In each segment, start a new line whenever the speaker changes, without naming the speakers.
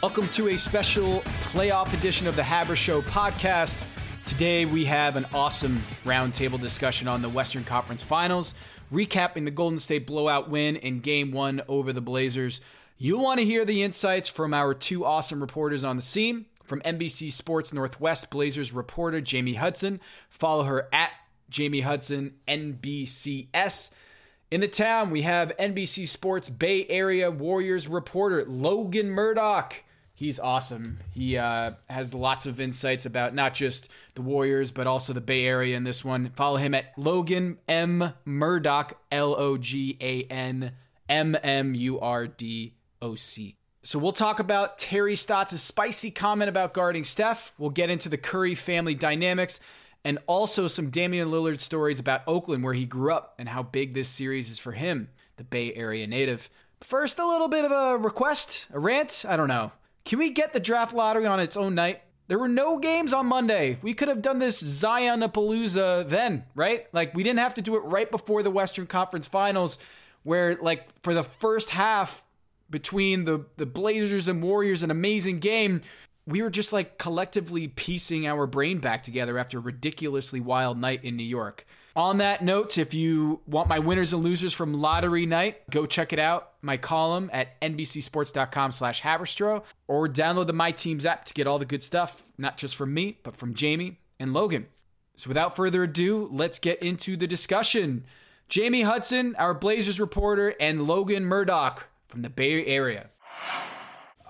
Welcome to a special playoff edition of the Haber Show podcast. Today we have an awesome roundtable discussion on the Western Conference Finals, recapping the Golden State blowout win in Game 1 over the Blazers. You'll want to hear the insights from our two awesome reporters on the scene. From NBC Sports Northwest Blazers reporter Jamie Hudson. Follow her at Jamie Hudson NBCS. In the town, we have NBC Sports Bay Area Warriors reporter Logan Murdock. He's awesome. He uh, has lots of insights about not just the Warriors, but also the Bay Area in this one. Follow him at Logan M. Murdock, L O G A N M M U R D O C. So we'll talk about Terry Stotts' spicy comment about guarding Steph. We'll get into the Curry family dynamics and also some Damian Lillard stories about Oakland, where he grew up, and how big this series is for him, the Bay Area native. First, a little bit of a request, a rant. I don't know. Can we get the draft lottery on its own night? There were no games on Monday. We could have done this Zion-a-palooza then, right? Like we didn't have to do it right before the Western Conference Finals, where like for the first half between the the Blazers and Warriors, an amazing game. We were just like collectively piecing our brain back together after a ridiculously wild night in New York. On that note, if you want my winners and losers from lottery night, go check it out. My column at nbcsports.com slash Haberstroh or download the My Teams app to get all the good stuff, not just from me, but from Jamie and Logan. So without further ado, let's get into the discussion. Jamie Hudson, our Blazers reporter, and Logan Murdock from the Bay Area.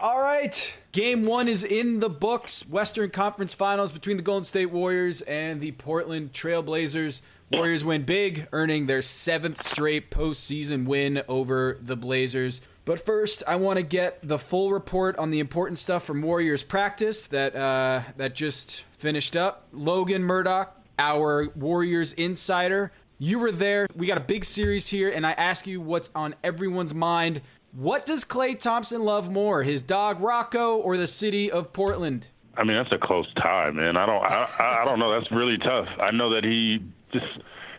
All right. Game one is in the books. Western Conference Finals between the Golden State Warriors and the Portland Trailblazers. Warriors win big, earning their seventh straight postseason win over the Blazers. But first, I want to get the full report on the important stuff from Warriors practice that uh, that just finished up. Logan Murdock, our Warriors insider, you were there. We got a big series here, and I ask you what's on everyone's mind. What does Klay Thompson love more, his dog Rocco or the city of Portland?
I mean, that's a close tie, man. I don't, I, I don't know. That's really tough. I know that he just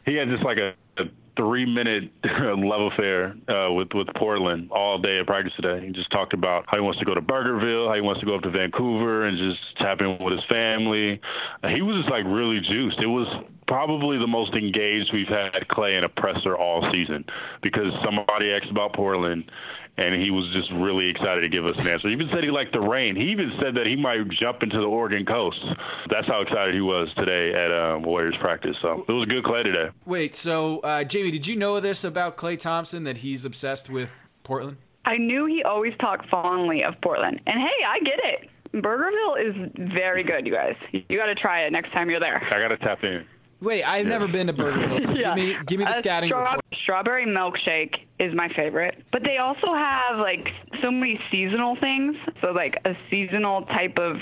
he had just like a three minute love affair uh, with with Portland all day at practice today. He just talked about how he wants to go to Burgerville, how he wants to go up to Vancouver and just tap in with his family. Uh, he was just like really juiced. It was probably the most engaged we've had Klay in a presser all season because somebody asked about Portland and he was just really excited to give us an answer. He even said he liked the rain. He even said that he might jump into the Oregon coast. That's how excited he was today at um, Warriors practice. So it was a good Klay today.
Wait, so uh, Jamie, did you know this about Klay Thompson that he's obsessed with Portland?
I knew he always talked fondly of Portland, and hey, I get it. Burgerville is very good, you guys. You got to try it next time you're there.
I got to tap in.
Wait, I've yeah. never been to Burgerville. So yeah. give me give me the scouting
straw-
report.
Strawberry milkshake is my favorite, but they also have like so many seasonal things. So like a seasonal type of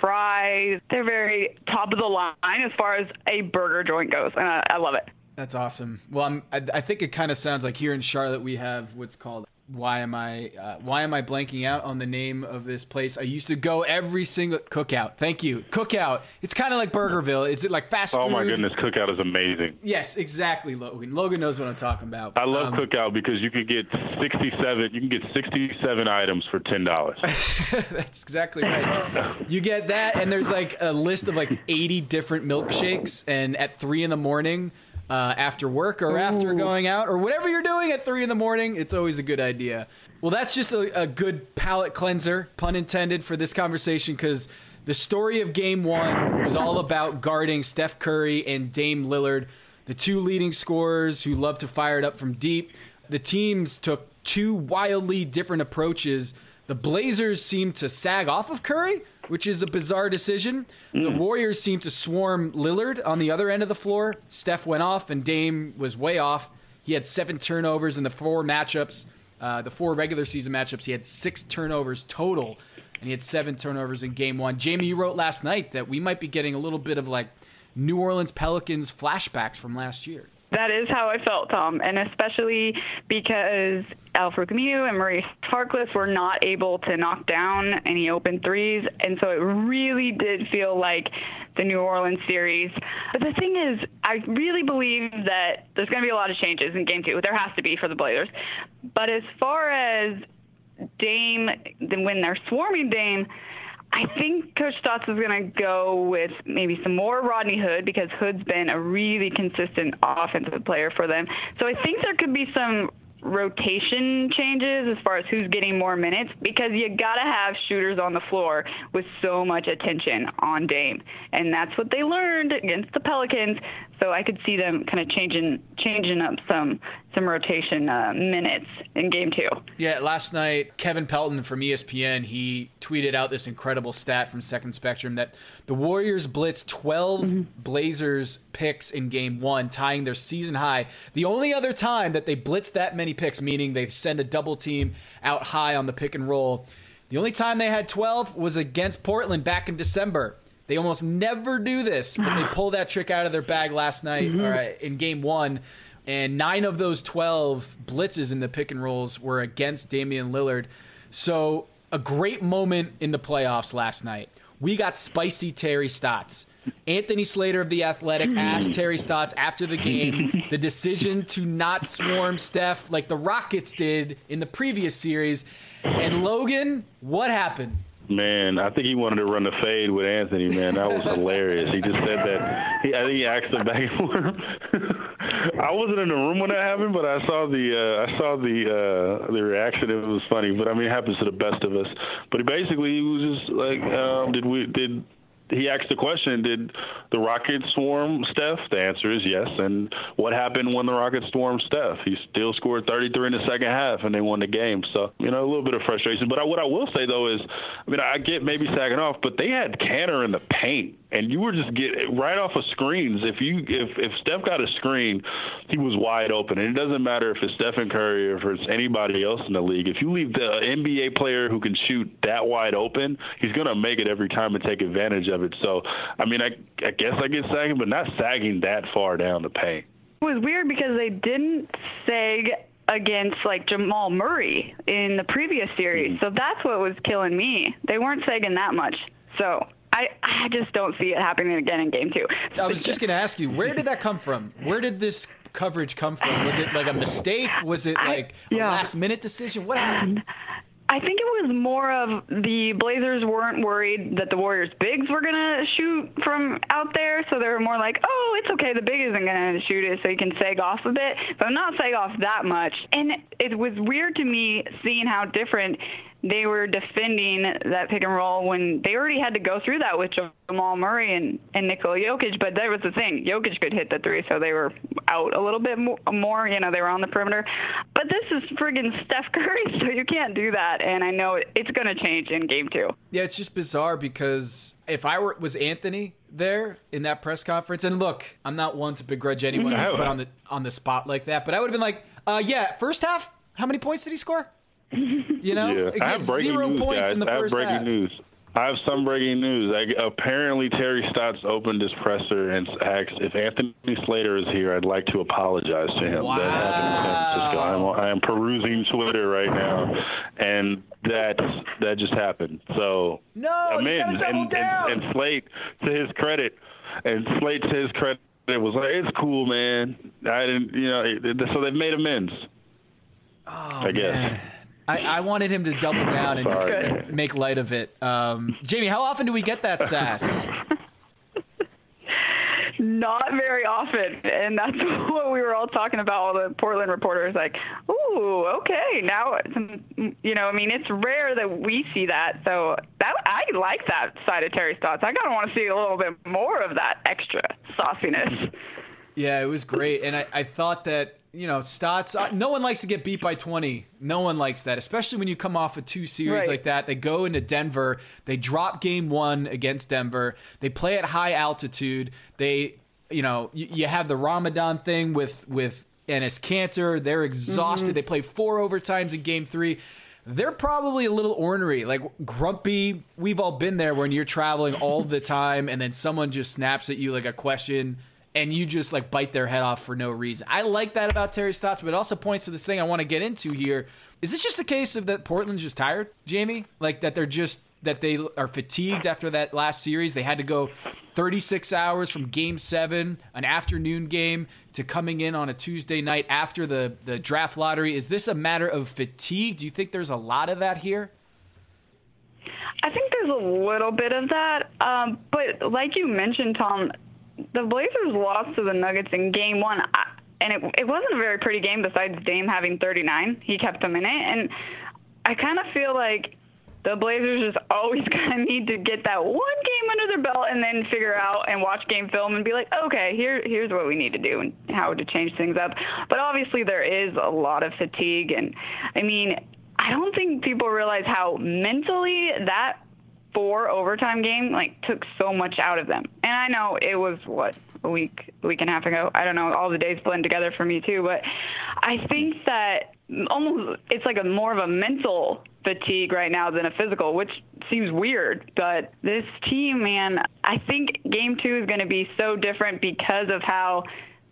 fries. They're very top of the line as far as a burger joint goes, and I, I love it.
That's awesome. Well, I'm, I, I think it kind of sounds like here in Charlotte we have what's called why am I uh, why am I blanking out on the name of this place? I used to go every single cookout. Thank you, cookout. It's kind of like Burgerville. Is it like fast
oh
food?
my goodness, cookout is amazing.
Yes, exactly, Logan. Logan knows what I'm talking about.
I love um, cookout because you can get 67. You can get 67 items for ten dollars.
That's exactly right. you get that, and there's like a list of like 80 different milkshakes, and at three in the morning uh, after work or Ooh. after going out or whatever you're doing at three in the morning, it's always a good idea. Well, that's just a, a good palate cleanser, pun intended, for this conversation because the story of game one was all about guarding Steph Curry and Dame Lillard, the two leading scorers who love to fire it up from deep. The teams took two wildly different approaches. The Blazers seemed to sag off of Curry which is a bizarre decision. Mm. The Warriors seem to swarm Lillard on the other end of the floor. Steph went off, and Dame was way off. He had seven turnovers in the four matchups, uh, the four regular season matchups. He had six turnovers total, and he had seven turnovers in game one. Jamie, you wrote last night that we might be getting a little bit of like New Orleans Pelicans flashbacks from last year.
That is how I felt, Tom, and especially because Al-Farouq Aminu and Maurice Harkless were not able to knock down any open threes, and so it really did feel like the New Orleans series. But the thing is, I really believe that there's going to be a lot of changes in Game Two. There has to be for the Blazers. But as far as Dame, when they're swarming Dame, I think Coach Stotts is going to go with maybe some more Rodney Hood because Hood's been a really consistent offensive player for them. So I think there could be some rotation changes as far as who's getting more minutes because you got to have shooters on the floor with so much attention on Dame. And that's what they learned against the Pelicans. So I could see them kind of changing changing up some some rotation uh, minutes in game 2.
Yeah, last night Kevin Pelton from ESPN, he tweeted out this incredible stat from Second Spectrum that the Warriors blitzed 12 mm-hmm. Blazers picks in game 1, tying their season high. The only other time that they blitzed that many picks, meaning they send a double team out high on the pick and roll, the only time they had 12 was against Portland back in December. They almost never do this, but they pulled that trick out of their bag last night mm-hmm. or in game one. And nine of those 12 blitzes in the pick and rolls were against Damian Lillard. So, a great moment in the playoffs last night. We got spicy Terry Stotts. Anthony Slater of The Athletic asked Terry Stotts after the game the decision to not swarm Steph like the Rockets did in the previous series. And Logan, what happened?
Man, I think he wanted to run the fade with Anthony. Man, that was hilarious. He just said that. He, I think he asked him back and forth. I wasn't in the room when that happened, but I saw the uh, I saw the uh, the reaction. It was funny, but I mean, it happens to the best of us. But basically, he was just like, um, "Did we did he asked the question, did the Rockets swarm Steph? The answer is yes. And what happened when the Rockets swarmed Steph? He still scored 33 in the second half, and they won the game. So, you know, a little bit of frustration. But I, what I will say, though, is, I mean, I get maybe sagging off, but they had Kanter in the paint and you were just get right off of screens. If you if if Steph got a screen, he was wide open. And it doesn't matter if it's Stephen Curry or if it's anybody else in the league. If you leave the NBA player who can shoot that wide open, he's gonna make it every time and take advantage of it. So I mean, I I guess I get sagging, but not sagging that far down the paint.
It was weird because they didn't sag against like Jamal Murray in the previous series. Mm-hmm. So that's what was killing me. They weren't sagging that much. So I, I just don't see it happening again in game two.
I was just going to ask you, where did that come from? Where did this coverage come from? Was it like a mistake? Was it like I, yeah. a last minute decision? What happened?
I think it was more of the Blazers weren't worried that the Warriors bigs were going to shoot from out there. So they were more like, oh, it's okay. The big isn't going to shoot it, so you can sag off a bit, but not sag off that much. And it was weird to me seeing how different they were defending that pick and roll when they already had to go through that with Jamal Murray and, and Nikola Jokic. But that was the thing. Jokic could hit the three, so they were out a little bit more. You know, they were on the perimeter. But this is friggin' Steph Curry, so you can't do that. And I know it's going to change in game two.
Yeah, it's just bizarre because if I were was Anthony there in that press conference, and look, I'm not one to begrudge anyone no. who's put on the on the spot like that, but I would have been like, uh, yeah, first half, how many points did he score? You know,
yeah. I have breaking
zero
news,
points
guys.
in the
I have
first
breaking
half.
news. I have some breaking news. I, apparently, Terry Stotts opened his presser and asked if Anthony Slater is here. I'd like to apologize to him.
Wow.
That happened in San Francisco. I'm, I am perusing Twitter right now, and that that just happened. So
no,
I'm
you
in.
double
and,
down.
And, and Slate, to his credit, and Slate to his credit, it was like it's cool, man. I didn't, you know. So they've made amends.
Oh,
I guess.
Man. I, I, wanted him to double down and just make light of it. Um, Jamie, how often do we get that sass?
Not very often, and that's what we were all talking about. All the Portland reporters, like, "Ooh, okay, now, it's, you know, I mean, it's rare that we see that. So that I like that side of Terry Stotts. I kind of want to see a little bit more of that extra sauciness.
Yeah, it was great, and I, I thought that you know, Stotts. No one likes to get beat by 20. No one likes that, especially when you come off of two series right. like that. They go into Denver. They drop game one against Denver. They play at high altitude. They, you know, you, you have the Ramadan thing with with Enes Kanter. They're exhausted. Mm-hmm. They play four overtimes in game three. They're probably a little ornery, like grumpy. We've all been there when you're traveling all the time, and then someone just snaps at you like a question and you just like bite their head off for no reason. I like that about Terry Stotts, but it also points to this thing I want to get into here. Is this just a case of that Portland's just tired, Jamie? Like that they're just that they are fatigued after that last series? They had to go 36 hours from game seven, an afternoon game, to coming in on a Tuesday night after the, the draft lottery. Is this a matter of fatigue? Do you think there's a lot of that here?
I think there's a little bit of that. Um, but like you mentioned, Tom, the Blazers lost to the Nuggets in game one. and it, it wasn't a very pretty game besides Dame having 39. He kept them in it. And I kind of feel like the Blazers just always kind of need to get that one game under their belt and then figure out and watch game film and be like, okay, here here's what we need to do and how to change things up. But obviously there is a lot of fatigue and I mean, I don't think people realize how mentally that four overtime game like took so much out of them. And I know it was what a week, week and a half ago. I don't know. All the days blend together for me too, but I think that almost it's like a more of a mental fatigue right now than a physical, which seems weird. But this team, man, I think game two is going to be so different because of how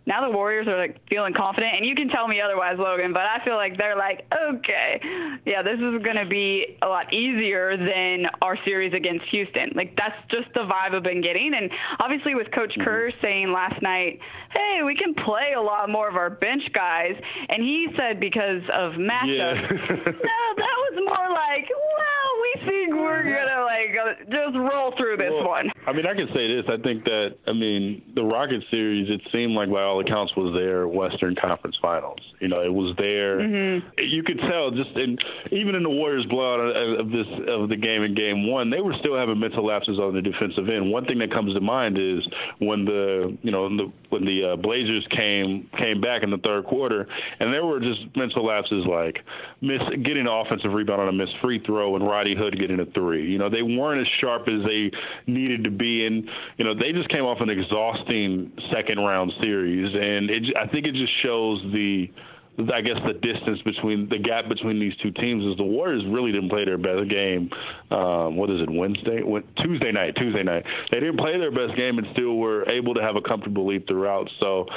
now the Warriors are like feeling confident, and you can tell me otherwise, Logan, but I feel like they're like, okay, yeah, this is going to be a lot easier than our series against Houston. Like that's just the vibe I've been getting, and obviously with Coach mm-hmm. Kerr saying last night, hey, we can play a lot more of our bench guys, and he said because of matchups. Yeah. no, that was more like, well, we think we're gonna like just roll through this well, one.
I mean, I can say this. I think that I mean the Rocket series. It seemed like by all accounts was their Western Conference Finals. You know, it was there. Mm-hmm. You could tell just in even in the Warriors blowout of this of the game in Game One, they were still having mental lapses on the defensive end. One thing that comes to mind is when the you know the, when the uh, Blazers came came back in the third quarter, and there were just mental lapses like miss getting an offensive rebound on a missed free throw and Rodney Hood getting a three. You know, they weren't as sharp as they needed to be, and you know they just came off an exhausting second round series and it, I think it just shows the I guess the distance between the gap between these two teams is the Warriors really didn't play their best game. Um, what is it? Wednesday, Tuesday night. Tuesday night. They didn't play their best game and still were able to have a comfortable lead throughout. So,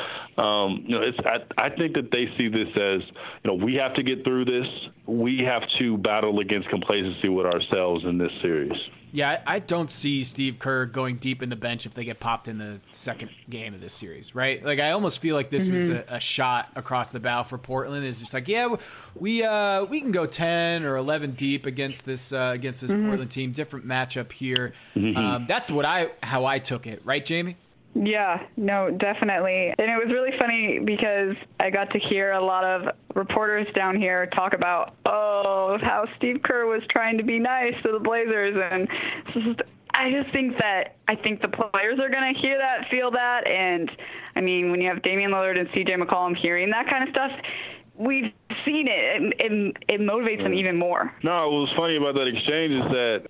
um, you know, it's I, I think that they see this as you know we have to get through this. We have to battle against complacency with ourselves in this series.
Yeah, I, don't see Steve Kerr going deep in the bench if they get popped in the second game of this series, right? Like I almost feel like this mm-hmm. was a, a, shot across the bow for Portland. Is just like, yeah, we uh, we can go ten or eleven deep against this uh, against this mm-hmm. Portland team. Different matchup here. Mm-hmm. Um, that's what I how I took it, right, Jamie?
Yeah, no, definitely. And it was really funny because I got to hear a lot of reporters down here talk about, oh, how Steve Kerr was trying to be nice to the Blazers. And just, I just think that I think the players are going to hear that, feel that. And I mean, when you have Damian Lillard and CJ McCollum hearing that kind of stuff, we've seen it, and, and it motivates them even more.
No, what was funny about that exchange is that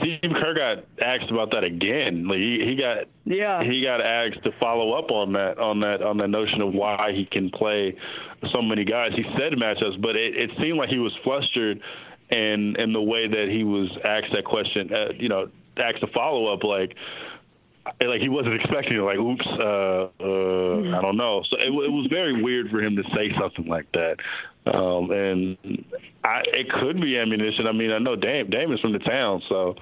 Steve Kerr got asked about that again. Like he, he got yeah he got asked to follow up on that on that on that notion of why he can play so many guys. He said matchups, but it, it seemed like he was flustered, and in the way that he was asked that question, uh, you know, asked a follow up like like he wasn't expecting it. Like, oops, uh, uh, I don't know. So it, it was very weird for him to say something like that. Um, and I, it could be ammunition. I mean, I know Dame, Dame is from the town, so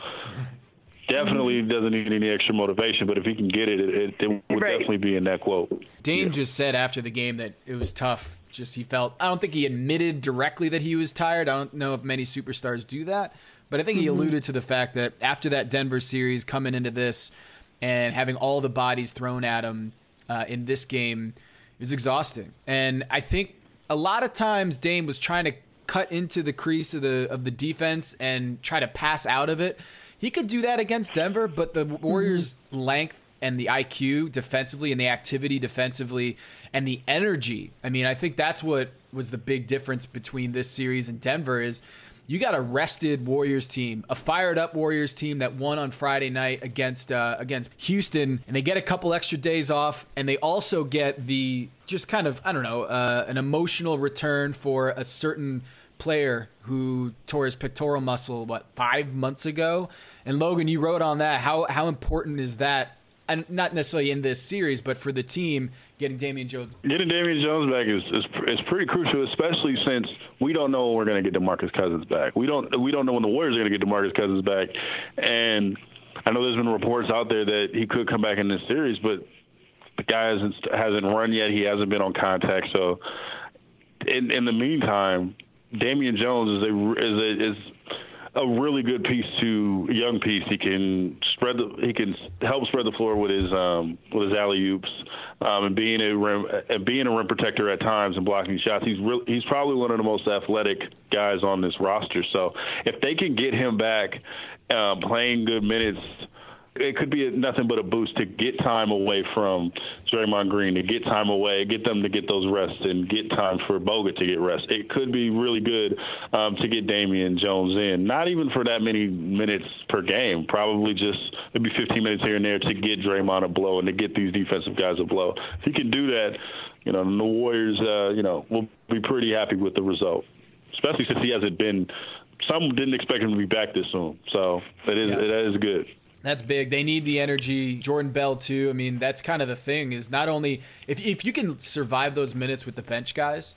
definitely doesn't need any extra motivation. But if he can get it, it, it, it would right. definitely be in that quote.
Dame yeah. just said after the game that it was tough. Just he felt. I don't think he admitted directly that he was tired. I don't know if many superstars do that, but I think he mm-hmm. alluded to the fact that after that Denver series, coming into this and having all the bodies thrown at him uh, in this game is exhausting. And I think a lot of times Dame was trying to cut into the crease of the of the defense and try to pass out of it. He could do that against Denver, but the Warriors' mm-hmm. length and the IQ defensively and the activity defensively and the energy. I mean, I think that's what was the big difference between this series and Denver is you got a rested Warriors team, a fired up Warriors team that won on Friday night against uh, against Houston, and they get a couple extra days off, and they also get the just kind of I don't know uh, an emotional return for a certain player who tore his pectoral muscle what five months ago, and Logan, you wrote on that. How how important is that not necessarily in this series, but for the team, getting Damian Jones.
Getting Damian Jones back is, is is pretty crucial, especially since we don't know when we're going to get DeMarcus Cousins back. We don't we don't know when the Warriors are going to get DeMarcus Cousins back, and I know there's been reports out there that he could come back in this series, but the guy hasn't hasn't run yet. He hasn't been on contact, so in in the meantime, Damian Jones is a is a, is a really good piece to young piece. He can spread the he can help spread the floor with his um, with his alley oops um, and being a rim and being a rim protector at times and blocking shots. He's real, he's probably one of the most athletic guys on this roster. So if they can get him back uh, playing good minutes it could be nothing but a boost to get time away from Draymond Green, to get time away, get them to get those rests, and get time for Bogut to get rest. It could be really good um, to get Damian Jones in, not even for that many minutes per game, probably just maybe 15 minutes here and there to get Draymond a blow and to get these defensive guys a blow. If he can do that, you know, the Warriors, uh, you know, will be pretty happy with the result, especially since he hasn't been. Some didn't expect him to be back this soon, so that is yeah. that is good.
That's big. They need the energy. Jordan Bell too. I mean, that's kind of the thing. Is not only if if you can survive those minutes with the bench guys,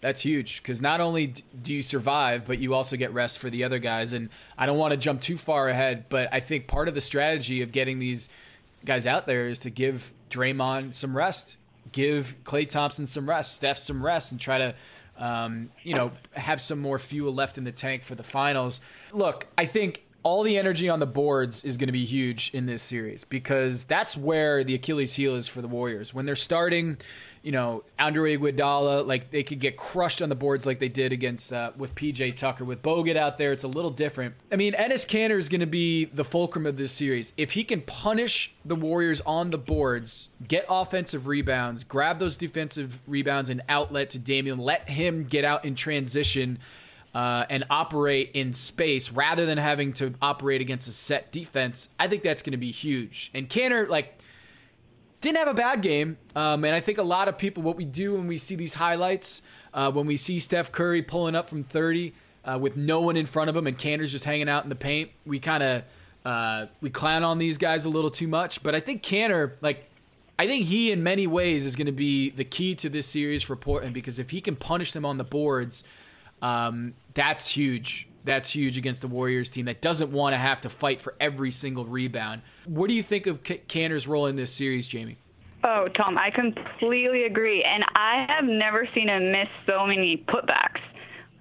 that's huge because not only do you survive, but you also get rest for the other guys. And I don't want to jump too far ahead, but I think part of the strategy of getting these guys out there is to give Draymond some rest, give Klay Thompson some rest, Steph some rest, and try to. Um, you know, have some more fuel left in the tank for the finals. Look, I think all the energy on the boards is going to be huge in this series because that's where the Achilles heel is for the Warriors. When they're starting, you know, Andre Iguodala, like they could get crushed on the boards like they did against uh, with PJ Tucker. With Bogut out there, it's a little different. I mean, Enes Kanter is going to be the fulcrum of this series. If he can punish the Warriors on the boards, get offensive rebounds, grab those defensive rebounds and outlet to Damian, let him get out in transition uh, and operate in space rather than having to operate against a set defense, I think that's going to be huge. And Kanter, like, didn't have a bad game. Um, and I think a lot of people, what we do when we see these highlights, uh, when we see Steph Curry pulling up from 30 uh, with no one in front of him and Kanter's just hanging out in the paint, we kind of uh, we clown on these guys a little too much. But I think Kanter, like, I think he in many ways is going to be the key to this series for Portland because if he can punish them on the boards – um, that's huge. That's huge against the Warriors team that doesn't want to have to fight for every single rebound. What do you think of Kanter's role in this series, Jamie?
Oh, Tom, I completely agree. And I have never seen him miss so many putbacks.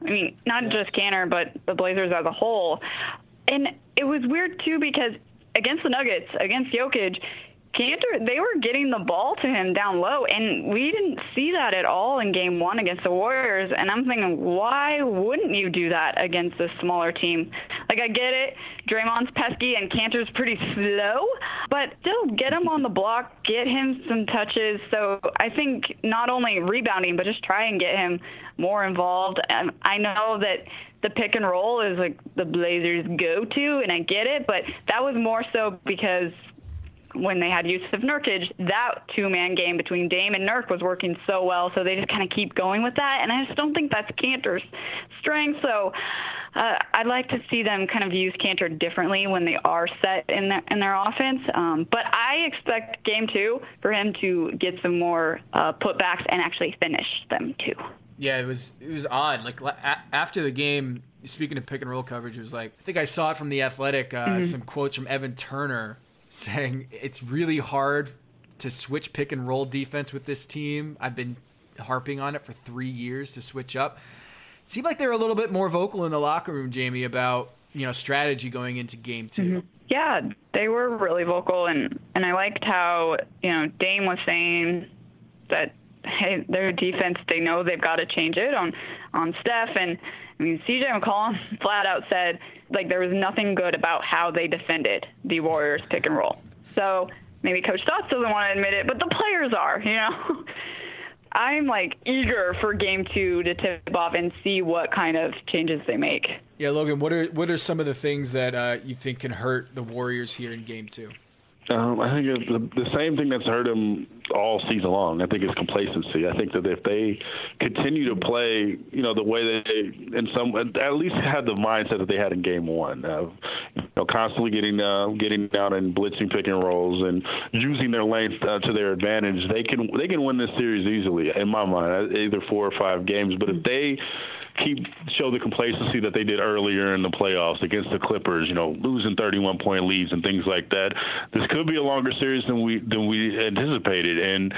I mean, not yes. just Kanter, but the Blazers as a whole. And it was weird, too, because against the Nuggets, against Jokic, Kanter, they were getting the ball to him down low, and we didn't see that at all in game one against the Warriors. And I'm thinking, why wouldn't you do that against a smaller team? Like, I get it, Draymond's pesky and Kanter's pretty slow, but still get him on the block, get him some touches. So I think not only rebounding, but just try and get him more involved. And I know that the pick and roll is like the Blazers' go to, and I get it, but that was more so because when they had Jusuf Nurkic, that two man game between Dame and Nurk was working so well. So they just kind of keep going with that. And I just don't think that's Kanter's strength. So uh, I'd like to see them kind of use Kanter differently when they are set in their, in their offense. Um, but I expect game two for him to get some more uh, putbacks and actually finish them too.
Yeah, it was it was odd. Like after the game, speaking of pick and roll coverage, it was like I think I saw it from the Athletic. Uh, mm-hmm. Some quotes from Evan Turner saying it's really hard to switch pick and roll defense with this team. I've been harping on it for three years to switch up. It seemed like they were a little bit more vocal in the locker room, Jamie, about you know strategy going into game 2 mm-hmm.
Yeah, they were really vocal, and and I liked how you know Dame was saying that hey, their defense they know they've got to change it on on Steph, and I mean CJ McCollum flat out said like there was nothing good about how they defended the Warriors pick and roll. So maybe Coach Stotts doesn't want to admit it, but the players are, you know. I'm like eager for game two to tip off and see what kind of changes they make.
Yeah, Logan, what are what are some of the things that uh, you think can hurt the Warriors here in game two?
Um, I think the, the same thing that's hurt him all season long. I think it's complacency. I think that if they continue to play, you know, the way they, in some, at least had the mindset that they had in Game One, of you know, constantly getting uh, getting down and blitzing pick and rolls and using their length uh, to their advantage, they can they can win this series easily. In my mind, either four or five games. But if they keep show the complacency that they did earlier in the playoffs against the Clippers, you know, losing 31 point leads and things like that. This could be a longer series than we than we anticipated and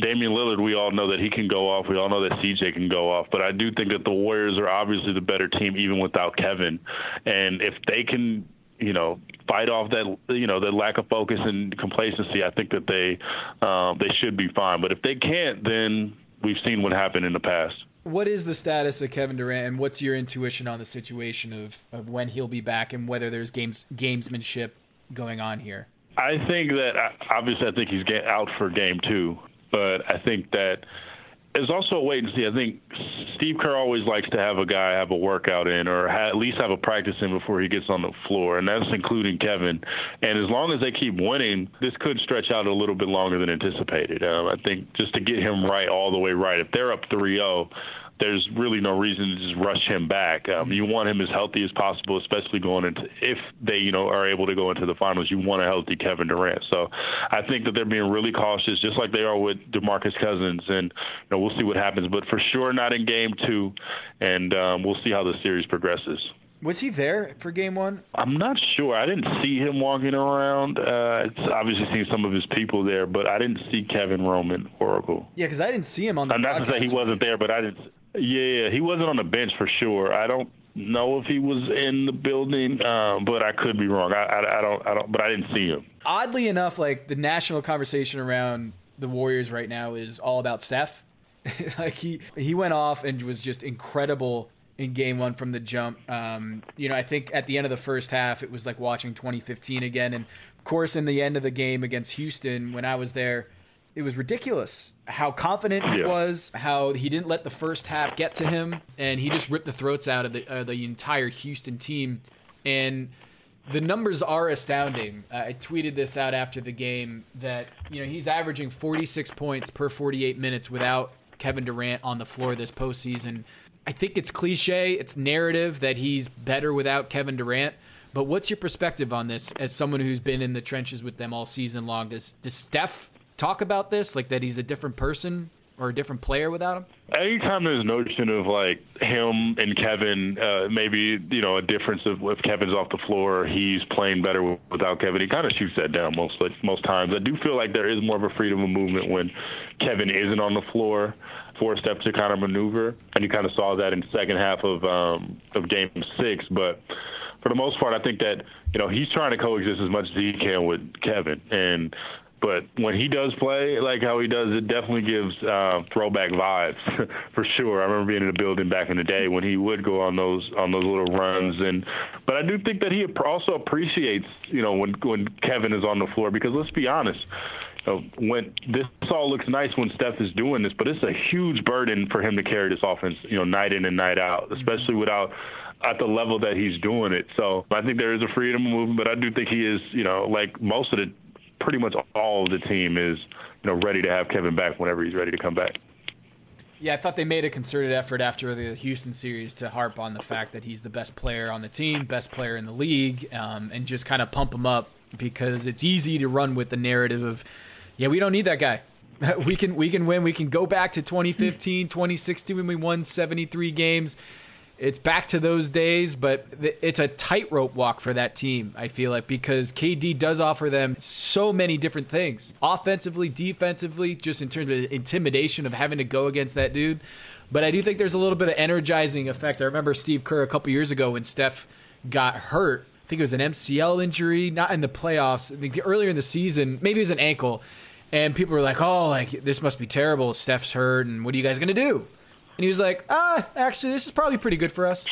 Damian Lillard, we all know that he can go off. We all know that CJ can go off. But I do think that the Warriors are obviously the better team, even without Kevin. And if they can, you know, fight off that, you know, that lack of focus and complacency, I think that they um, they should be fine. But if they can't, then we've seen what happened in the past
what is the status of Kevin Durant, and what's your intuition on the situation of, of when he'll be back and whether there's games gamesmanship going on here?
I think that uh, obviously I think he's out for game two, but I think that there's also a wait and see. I think Steve Kerr always likes to have a guy have a workout in or ha- at least have a practice in before he gets on the floor, and that's including Kevin. And as long as they keep winning, this could stretch out a little bit longer than anticipated. Um, I think just to get him right all the way right, if they're up 3 0, there's really no reason to just rush him back. Um, you want him as healthy as possible, especially going into if they you know are able to go into the finals. You want a healthy Kevin Durant. So I think that they're being really cautious, just like they are with DeMarcus Cousins, and you know we'll see what happens. But for sure, not in Game Two, and um, we'll see how the series progresses.
Was he there for game one?
I'm not sure. I didn't see him walking around. Uh, it's obviously seen some of his people there, but I didn't see Kevin Roman Oracle.
Yeah, because I didn't see him on the.
I'm not
to
say he wasn't there, but I didn't. Yeah, he wasn't on the bench for sure. I don't know if he was in the building, um, but I could be wrong. I, I, I, don't, I don't, but I didn't see him.
Oddly enough, like the national conversation around the Warriors right now is all about Steph. like he he went off and was just incredible in game one from the jump. Um, you know, I think at the end of the first half, it was like watching 2015 again. And of course, in the end of the game against Houston, when I was there, it was ridiculous how confident he yeah. was, how he didn't let the first half get to him, and he just ripped the throats out of the uh, the entire Houston team. And the numbers are astounding. Uh, I tweeted this out after the game that you know he's averaging 46 points per 48 minutes without Kevin Durant on the floor this postseason. I think it's cliche, it's narrative that he's better without Kevin Durant. But what's your perspective on this as someone who's been in the trenches with them all season long? Does, does Steph talk about this, like that he's a different person or a different player without him?
Anytime there's notion of like him and Kevin, uh, maybe you know a difference of if Kevin's off the floor, he's playing better without Kevin. He kind of shoots that down most most times. I do feel like there is more of a freedom of movement when Kevin isn't on the floor for Steph to kind of maneuver, and you kind of saw that in the second half of um, of Game Six, but for the most part, I think that you know he's trying to coexist as much as he can with Kevin, and but when he does play like how he does, it definitely gives uh, throwback vibes for sure. I remember being in the building back in the day when he would go on those on those little runs, and but I do think that he also appreciates you know when when Kevin is on the floor because let's be honest. Uh, when this all looks nice when Steph is doing this, but it's a huge burden for him to carry this offense, you know, night in and night out, especially without at the level that he's doing it. So I think there is a freedom of movement, but I do think he is, you know, like most of the pretty much all of the team is you know ready to have Kevin back whenever he's ready to come back.
Yeah, I thought they made a concerted effort after the Houston series to harp on the fact that he's the best player on the team, best player in the league, um, and just kind of pump him up because it's easy to run with the narrative of, yeah, we don't need that guy. we can we can win. We can go back to 2015, 2016 when we won 73 games it's back to those days, but it's a tightrope walk for that team, I feel like, because KD does offer them so many different things offensively, defensively, just in terms of intimidation of having to go against that dude. But I do think there's a little bit of energizing effect. I remember Steve Kerr a couple years ago when Steph got hurt. I think it was an MCL injury, not in the playoffs. I think earlier in the season, maybe it was an ankle. And people were like, oh, like, this must be terrible. Steph's hurt, and what are you guys going to do? And he was like, ah, actually, this is probably pretty good for us.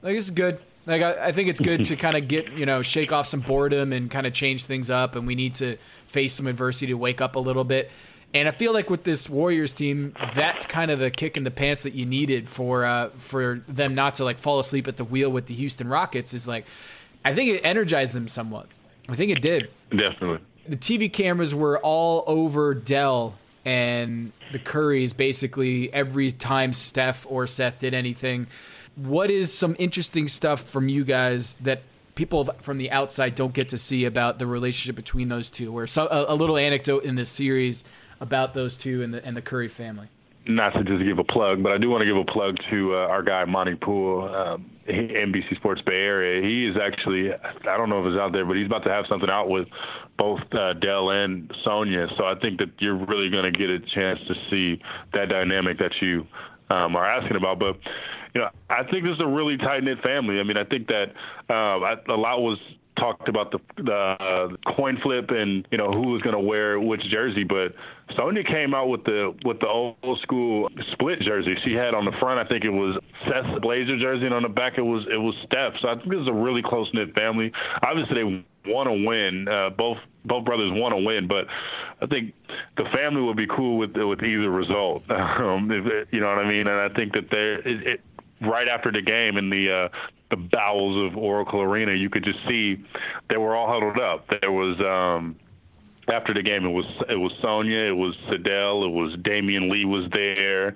Like, this is good. Like, I, I think it's good to kind of get, you know, shake off some boredom and kind of change things up. And we need to face some adversity to wake up a little bit. And I feel like with this Warriors team, that's kind of the kick in the pants that you needed for uh, for them not to like fall asleep at the wheel with the Houston Rockets. Is like, I think it energized them somewhat. I think it did.
Definitely.
the TV cameras were all over Dell and the Currys basically every time Steph or Seth did anything. What is some interesting stuff from you guys that people from the outside don't get to see about the relationship between those two? Or so, a, a little anecdote in this series about those two and the and the Curry family
not to just give a plug, but I do want to give a plug to uh, our guy Monty Poole, um, NBC Sports Bay Area. He is actually, I don't know if it's out there, but he's about to have something out with both uh, Dell and Sonya. So I think that you're really going to get a chance to see that dynamic that you um, are asking about. But you know, I think this is a really tight knit family. I mean, I think that uh, I, a lot was talked about the, the uh, coin flip and you know who was going to wear which jersey, but Sonya came out with the with the old school split jersey. She had on the front, I think it was Seth's Blazer jersey, and on the back it was it was Steph. So I think this is a really close knit family. Obviously, they want to win. Uh, both both brothers want to win, but I think the family would be cool with with either result. Um, if, you know what I mean? And I think that they're it, it, right after the game in the uh, the bowels of Oracle Arena, you could just see they were all huddled up. There was um, after the game, it was it was Sonya, it was Sydel, it was Damion Lee was there,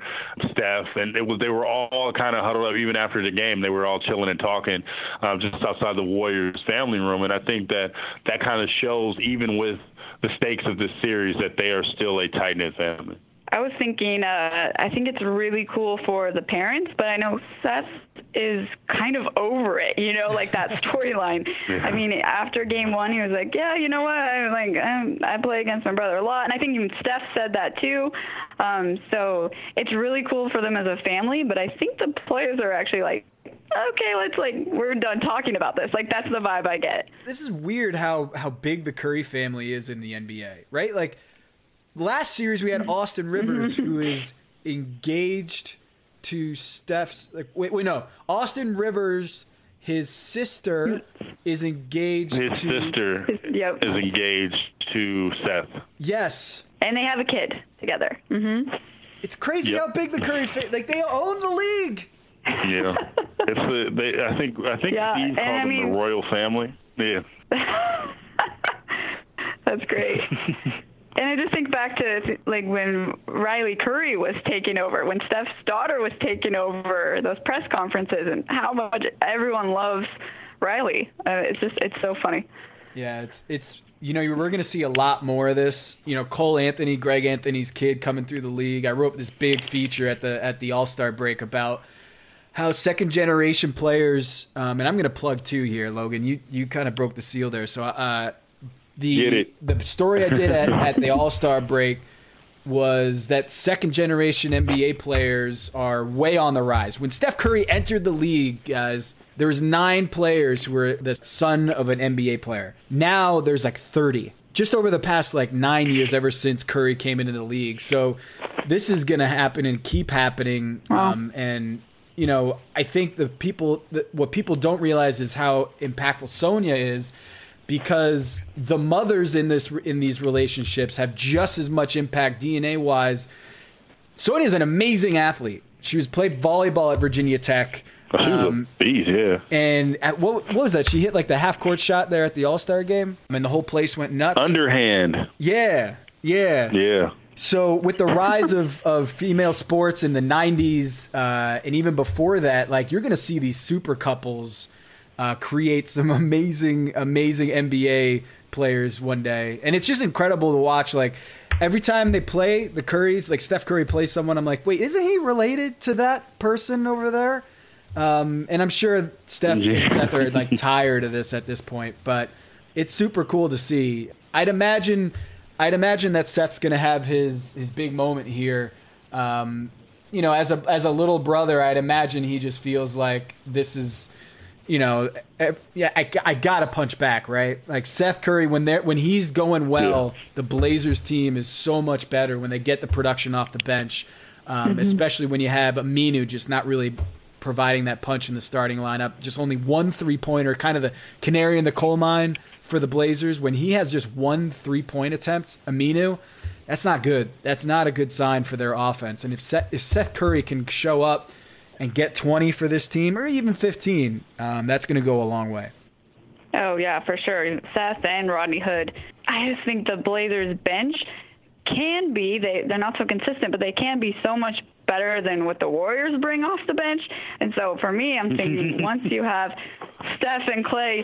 Steph, and it was they were all kind of huddled up. Even after the game, they were all chilling and talking um, just outside the Warriors family room. And I think that that kind of shows, even with the stakes of this series, that they are still a tight knit family.
I was thinking, uh, I think it's really cool for the parents, but I know Seth is kind of over it, you know, like that storyline. yeah. I mean, after game one, he was like, yeah, you know what? I'm like, I'm, I play against my brother a lot. And I think even Steph said that too. Um, so it's really cool for them as a family, but I think the players are actually like, okay, let's like we're done talking about this. Like that's the vibe I get.
This is weird how how big the Curry family is in the NBA, right? Like last series we had mm-hmm. Austin Rivers who is engaged to Steph's like wait wait no. Austin Rivers his sister is engaged
his
to,
sister yep. is engaged to Seth.
Yes.
And they have a kid together. Mm-hmm.
it's crazy yep. how big the Curry fa- like they own the league.
Yeah. It's the they I think I think yeah, Steve called I mean, them the royal family. Yeah.
That's great and I just think back to like when Riley Curry was taking over, when Steph's daughter was taking over those press conferences, and how much everyone loves Riley. Uh, it's just it's so funny.
Yeah, it's it's you know we're going to see a lot more of this. You know, Cole Anthony, Greg Anthony's kid coming through the league. I wrote this big feature at the at the All Star break about how second generation players, um, and I'm going to plug two here, Logan. You you kind of broke the seal there, so uh, the the story I did at, at the All Star break was that second generation NBA players are way on the rise. When Steph Curry entered the league, guys, there was nine players who were the son of an NBA player. Now there's like 30. Just over the past like nine years, ever since Curry came into the league. So this is going to happen and keep happening. Wow. Um, and you know, I think the people, the, what people don't realize is how impactful Sonya is because the mothers in this in these relationships have just as much impact DNA wise. Sonya is an amazing athlete. She was played volleyball at Virginia Tech.
Um, beast, yeah.
And at, what, what was that? She hit like the half court shot there at the All Star game. I mean, the whole place went nuts.
Underhand.
Yeah, yeah,
yeah.
So with the rise of, of female sports in the '90s uh, and even before that, like you're going to see these super couples uh, create some amazing, amazing NBA players one day. And it's just incredible to watch. Like every time they play the Currys, like Steph Curry plays someone, I'm like, wait, isn't he related to that person over there? Um, and I'm sure Steph yeah. and Seth are like tired of this at this point, but it's super cool to see. I'd imagine, I'd imagine that Seth's gonna have his his big moment here. Um, you know, as a as a little brother, I'd imagine he just feels like this is you know, eh, yeah, I, I gotta punch back, right? Like Seth Curry, when they when he's going well, yeah. the Blazers team is so much better when they get the production off the bench, um, mm-hmm. especially when you have Aminu just not really providing that punch in the starting lineup. Just only one three pointer, kind of the canary in the coal mine for the Blazers. When he has just one three point attempt, Aminu, that's not good. That's not a good sign for their offense. And if Seth, if Seth Curry can show up and get 20 for this team or even 15, um, that's going to go a long way.
Oh yeah, for sure. Seth and Rodney Hood. I just think the Blazers bench can be they they're not so consistent, but they can be so much better than what the Warriors bring off the bench. And so for me, I'm thinking once you have Steph and Klay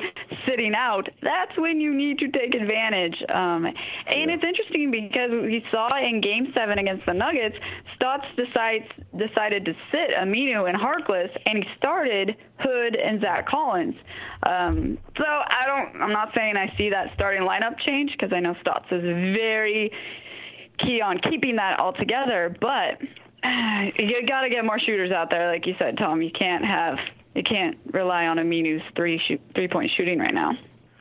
sitting out, that's when you need to take advantage. Um, and yeah. it's interesting because we saw in Game Seven against the Nuggets, Stotts decides decided to sit Aminu and Harkless, and he started Hood and Zach Collins. Um, so I don't. I'm not saying I see that starting lineup change because I know Stotts is very key on keeping that all together, but you got to get more shooters out there, like you said, Tom. You can't have you can't rely on Aminu's three shoot, three point shooting right now.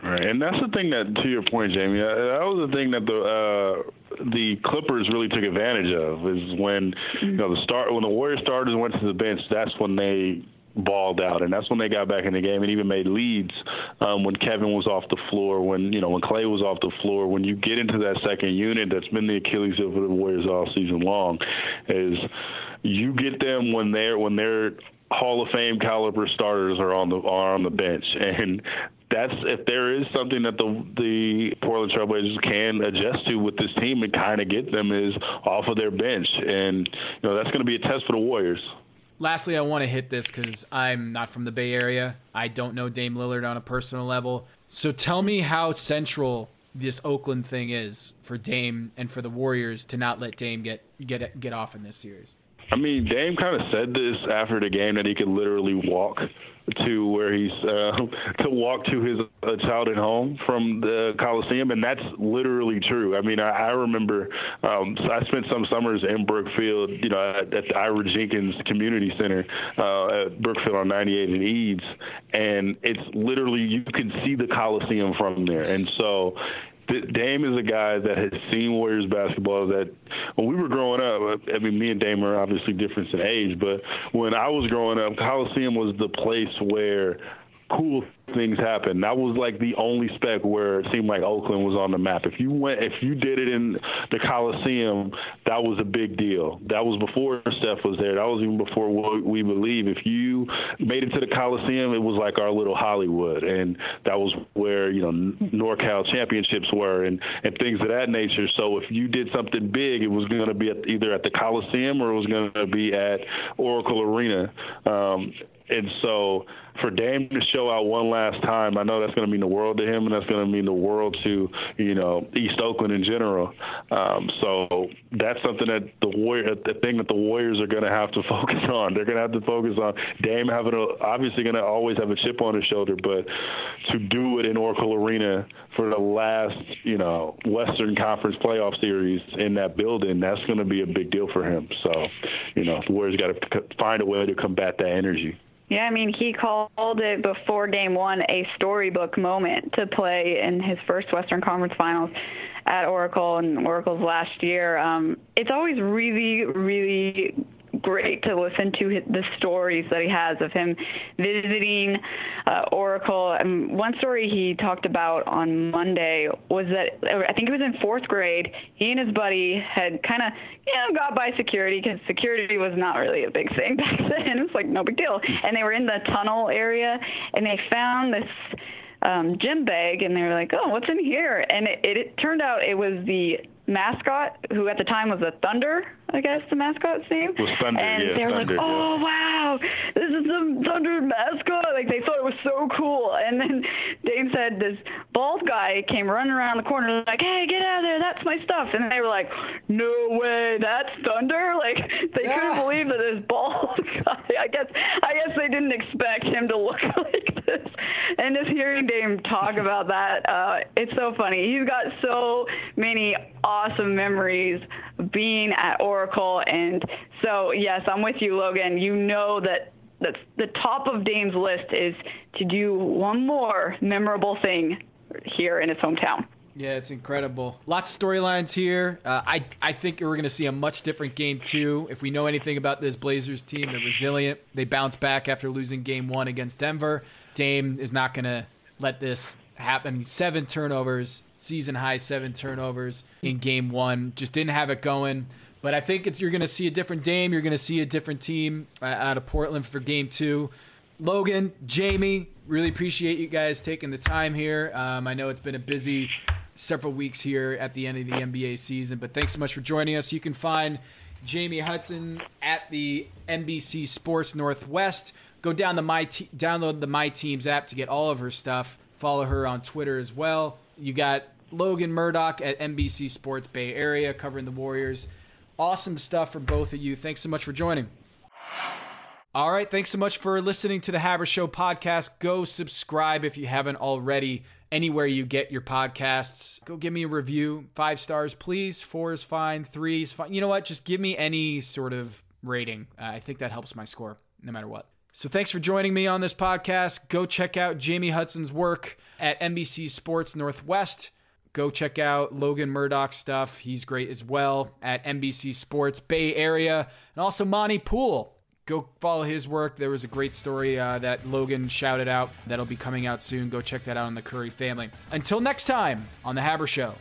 Right, and that's the thing that, to your point, Jamie, uh, that was the thing that the uh, the Clippers really took advantage of is when mm-hmm. you know the start when the Warriors starters went to the bench. That's when they balled out, and that's when they got back in the game and even made leads um, when Kevin was off the floor, when you know when Klay was off the floor. When you get into that second unit, that's been the Achilles heel for the Warriors all season long, is you get them when they're when they're Hall of Fame caliber starters are on the are on the bench, and that's if there is something that the the Portland Trailblazers can adjust to with this team and kind of get them is off of their bench, and you know that's going to be a test for the Warriors.
Lastly, I want to hit this because I'm not from the Bay Area. I don't know Dame Lillard on a personal level. So tell me how central this Oakland thing is for Dame and for the Warriors to not let Dame get get get off in this series.
I mean, Dame kind of said this after the game that he could literally walk to where he's uh, to walk to his uh, childhood home from the Coliseum, and that's literally true. I mean, I, I remember um, I spent some summers in Brookfield, you know, at, at the Ira Jenkins Community Center uh, at Brookfield on 98 and Edes, and it's literally you can see the Coliseum from there, and so Dame is a guy that has seen Warriors basketball. That when we were growing up, I mean, me and Dame are obviously different in age, but when I was growing up, Coliseum was the place where cool things happen. That was like the only spec where it seemed like Oakland was on the map. If you went, if you did it in the Coliseum, that was a big deal. That was before Steph was there. That was even before what we believe. If you made it to the Coliseum, it was like our little Hollywood, and that was where you know NorCal championships were and and things of that nature. So if you did something big, it was going to be at, either at the Coliseum or it was going to be at Oracle Arena. Um, and so for Dame to show out one last time, I know that's going to mean the world to him, and that's going to mean the world to you know East Oakland in general. Um, so that's something that the Warrior, the thing that the Warriors are going to have to focus on. They're going to have to focus on Dame having a, obviously going to always have a chip on his shoulder, but to do it in Oracle Arena for the last you know Western Conference playoff series in that building, that's going to be a big deal for him. So you know the Warriors got to find a way to combat that energy.
Yeah, I mean, he called it before game one a storybook moment to play in his first Western Conference Finals at Oracle and Oracle's last year. Um, it's always really, really great to listen to the stories that he has of him visiting uh, Oracle. And one story he talked about on Monday was that I think it was in fourth grade. He and his buddy had kind of you know got by security because security was not really a big thing back then. It was like no big deal. And they were in the tunnel area and they found this um, gym bag and they were like, oh, what's in here? And it, it, it turned out it was the mascot, who at the time was a Thunder, I guess the mascot's name.
Was Thunder,
and
yeah,
they were
Thunder,
like, "Oh
yeah.
wow, this is the Thunder mascot!" Like they thought it was so cool. And then Dame said this bald guy came running around the corner like, "Hey, get out of there! That's my stuff!" And they were like, "No way, that's Thunder!" Like they yeah. couldn't believe that this bald guy. I guess I guess they didn't expect him to look like this. And just hearing Dame talk about that, uh, it's so funny. He's got so many awesome memories being at Oracle. And so, yes, I'm with you, Logan. You know that that's the top of Dame's list is to do one more memorable thing here in his hometown.
Yeah, it's incredible. Lots of storylines here. Uh, I I think we're going to see a much different game two. If we know anything about this Blazers team, they're resilient. They bounce back after losing game one against Denver. Dame is not going to let this happen. Seven turnovers season high seven turnovers in game one. Just didn't have it going. But I think it's you're going to see a different Dame. You're going to see a different team uh, out of Portland for game two. Logan, Jamie, really appreciate you guys taking the time here. Um, I know it's been a busy several weeks here at the end of the NBA season, but thanks so much for joining us. You can find Jamie Hudson at the NBC Sports Northwest. Go down the my te- download the My Teams app to get all of her stuff. Follow her on Twitter as well. You got Logan Murdock at NBC Sports Bay Area covering the Warriors. Awesome stuff from both of you. Thanks so much for joining. All right, thanks so much for listening to the Haber Show podcast. Go subscribe if you haven't already anywhere you get your podcasts. Go give me a review. Five stars, please. Four is fine. Three is fine. You know what? Just give me any sort of rating. Uh, I think that helps my score no matter what. So thanks for joining me on this podcast. Go check out Jamie Hudson's work at NBC Sports Northwest. Go check out Logan Murdock's stuff. He's great as well at NBC Sports Bay Area. And also Monte Poole go follow his work. There was a great story uh, that Logan shouted out that'll be coming out soon. Go check that out on the Curry family. Until next time on The Haber Show.